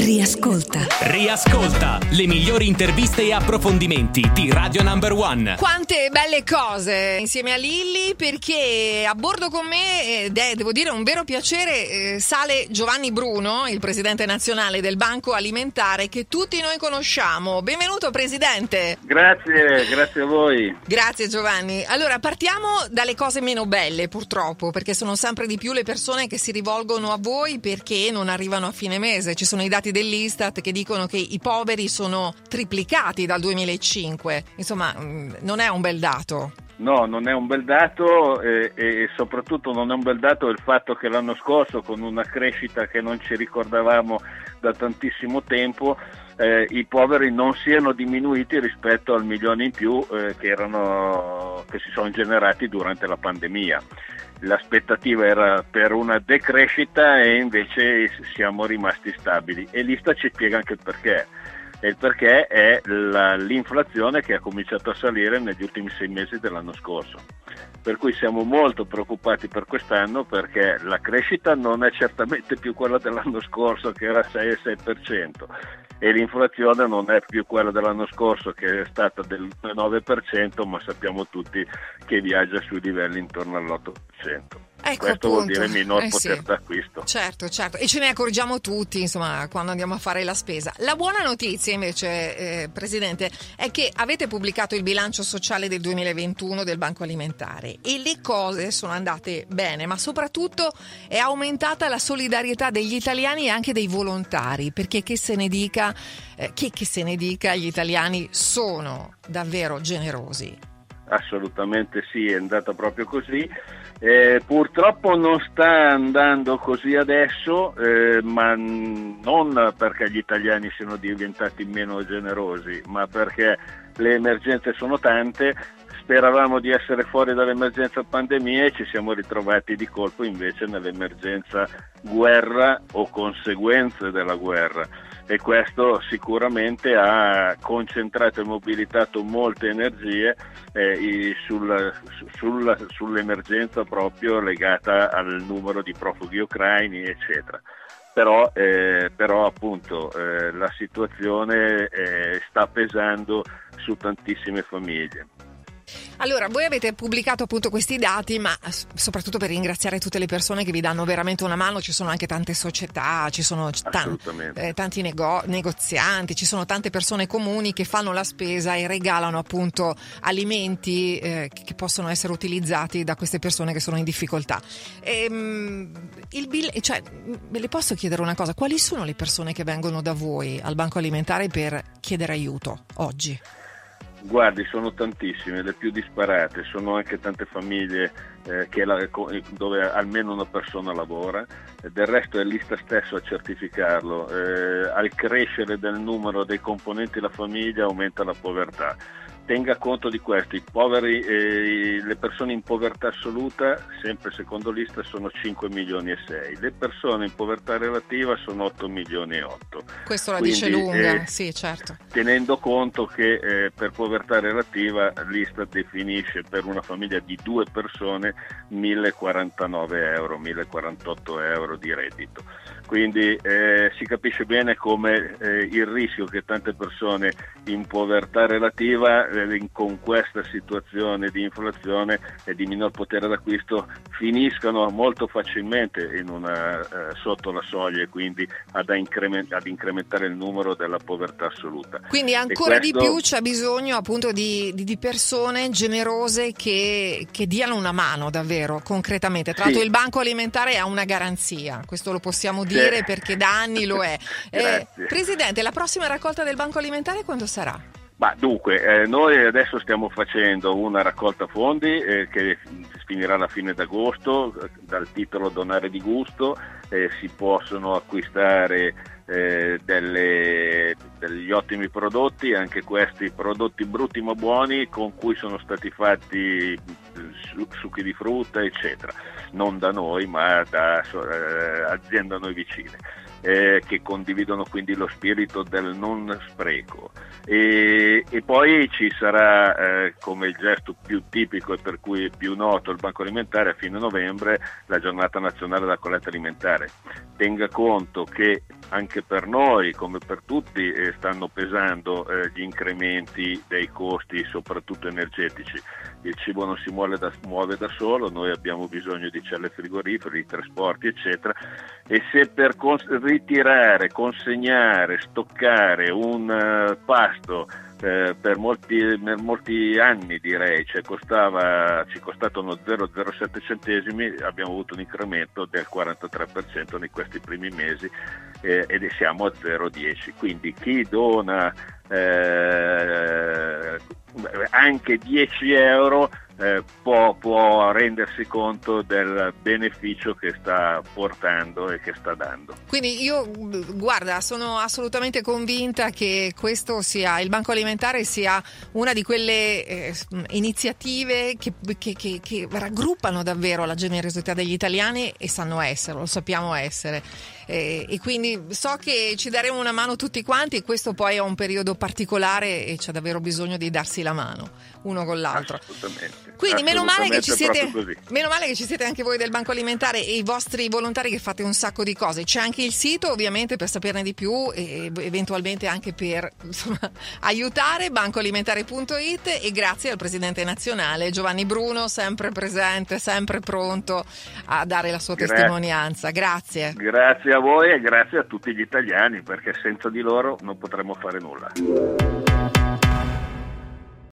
Riascolta. Riascolta le migliori interviste e approfondimenti di Radio Number One. Quante belle cose insieme a Lilli perché a bordo con me, ed è devo dire un vero piacere, eh, sale Giovanni Bruno, il presidente nazionale del Banco Alimentare che tutti noi conosciamo. Benvenuto presidente. Grazie, grazie a voi. Grazie Giovanni. Allora partiamo dalle cose meno belle purtroppo perché sono sempre di più le persone che si rivolgono a voi perché non arrivano a fine mese. Ci sono i dati dell'Istat che dicono che i poveri sono triplicati dal 2005. Insomma, mm, non è un bel dato. No, non è un bel dato eh, e soprattutto non è un bel dato il fatto che l'anno scorso con una crescita che non ci ricordavamo da tantissimo tempo eh, i poveri non siano diminuiti rispetto al milione in più eh, che, erano, che si sono generati durante la pandemia. L'aspettativa era per una decrescita e invece siamo rimasti stabili. E l'Ista ci spiega anche il perché. E il perché è la, l'inflazione che ha cominciato a salire negli ultimi sei mesi dell'anno scorso. Per cui siamo molto preoccupati per quest'anno perché la crescita non è certamente più quella dell'anno scorso che era 6,6% e l'inflazione non è più quella dell'anno scorso che è stata del 9%, ma sappiamo tutti che viaggia sui livelli intorno all'8%. Ecco, Questo appunto. vuol dire minor Eh, poter sì. d'acquisto. Certo, certo, e ce ne accorgiamo tutti, insomma, quando andiamo a fare la spesa. La buona notizia, invece, eh, Presidente, è che avete pubblicato il bilancio sociale del 2021 del Banco Alimentare e le cose sono andate bene, ma soprattutto è aumentata la solidarietà degli italiani e anche dei volontari, perché che se ne dica, eh, che, che se ne dica, gli italiani sono davvero generosi. Assolutamente sì, è andata proprio così. Eh, purtroppo non sta andando così adesso, eh, ma non perché gli italiani siano diventati meno generosi, ma perché le emergenze sono tante. Speravamo di essere fuori dall'emergenza pandemia e ci siamo ritrovati di colpo invece nell'emergenza guerra o conseguenze della guerra e questo sicuramente ha concentrato e mobilitato molte energie eh, sul- sulla- sull'emergenza proprio legata al numero di profughi ucraini, eccetera. Però, eh, però appunto eh, la situazione eh, sta pesando su tantissime famiglie. Allora, voi avete pubblicato appunto questi dati, ma soprattutto per ringraziare tutte le persone che vi danno veramente una mano, ci sono anche tante società, ci sono c- tan- Assolutamente. eh, tanti nego- negozianti, ci sono tante persone comuni che fanno la spesa e regalano appunto alimenti eh, che possono essere utilizzati da queste persone che sono in difficoltà. Ehm, il bil- cioè, m- le posso chiedere una cosa, quali sono le persone che vengono da voi al Banco Alimentare per chiedere aiuto oggi? Guardi, sono tantissime, le più disparate, sono anche tante famiglie eh, la- dove almeno una persona lavora, del resto è l'Ista stesso a certificarlo. Eh, al crescere del numero dei componenti della famiglia aumenta la povertà. Tenga conto di questo, i poveri, eh, le persone in povertà assoluta, sempre secondo l'Ista, sono 5 milioni e 6, le persone in povertà relativa sono 8 milioni e 8. Questo la Quindi, dice lunga, eh, sì certo. tenendo conto che eh, per povertà relativa l'Istat definisce per una famiglia di due persone 1049 euro, 1048 euro di reddito. Quindi eh, si capisce bene come eh, il rischio che tante persone in povertà relativa in- con questa situazione di inflazione e di minor potere d'acquisto finiscano molto facilmente in una, eh, sotto la soglia e quindi ad, increment- ad incrementare il numero della povertà assoluta. Quindi ancora di questo- più c'è bisogno appunto di, di- di persone generose che, che diano una mano davvero, concretamente. Tra Sì. l'altro il Banco Alimentare ha una garanzia, questo lo possiamo dire perché da anni lo è. Eh. Presidente, la prossima raccolta del Banco Alimentare quando sarà? Ma dunque, eh, noi adesso stiamo facendo una raccolta fondi eh, che finirà alla fine d'agosto dal titolo Donare di gusto, eh, si possono acquistare eh, delle- degli ottimi prodotti, anche questi prodotti brutti ma buoni con cui sono stati fatti su- succhi di frutta, eccetera, non da noi ma da eh, aziende a noi vicine. Eh, che condividono quindi lo spirito del non spreco. E, e poi ci sarà eh, come il gesto più tipico e per cui più noto il Banco Alimentare a fine novembre la giornata nazionale della colletta alimentare. Tenga conto che anche per noi, come per tutti, eh, stanno pesando eh, gli incrementi dei costi, soprattutto energetici. Il cibo non si muove da, muove da solo, noi abbiamo bisogno di celle frigorifere, di trasporti, eccetera. E se per cons- ritirare, consegnare, stoccare un uh, pasto eh, per, molti, per, molti, anni direi, cioè costava, ci costato uno 0,07 centesimi, abbiamo avuto un incremento del 43% in questi primi mesi eh, ed siamo a 0,10. Quindi chi dona eh, anche 10 euro eh, può, può, rendersi conto del beneficio che sta portando e che sta dando. Quindi io, guarda, sono assolutamente convinta che questo sia, il Banco Alimentare sia una di quelle eh, iniziative che, che, che, che raggruppano davvero la generosità degli italiani e sanno essere, lo sappiamo essere. Eh, e quindi so che ci daremo una mano tutti quanti e questo poi è un periodo particolare e c'è davvero bisogno di darsi la mano uno con l'altro. Assolutamente. Quindi meno male, che ci siete, meno male che ci siete anche voi del Banco Alimentare e i vostri volontari che fate un sacco di cose. C'è anche il sito ovviamente per saperne di più e eventualmente anche per insomma, aiutare bancoalimentare.it e grazie al Presidente nazionale Giovanni Bruno, sempre presente, sempre pronto a dare la sua grazie. testimonianza. Grazie. Grazie voi e grazie a tutti gli italiani perché senza di loro non potremmo fare nulla.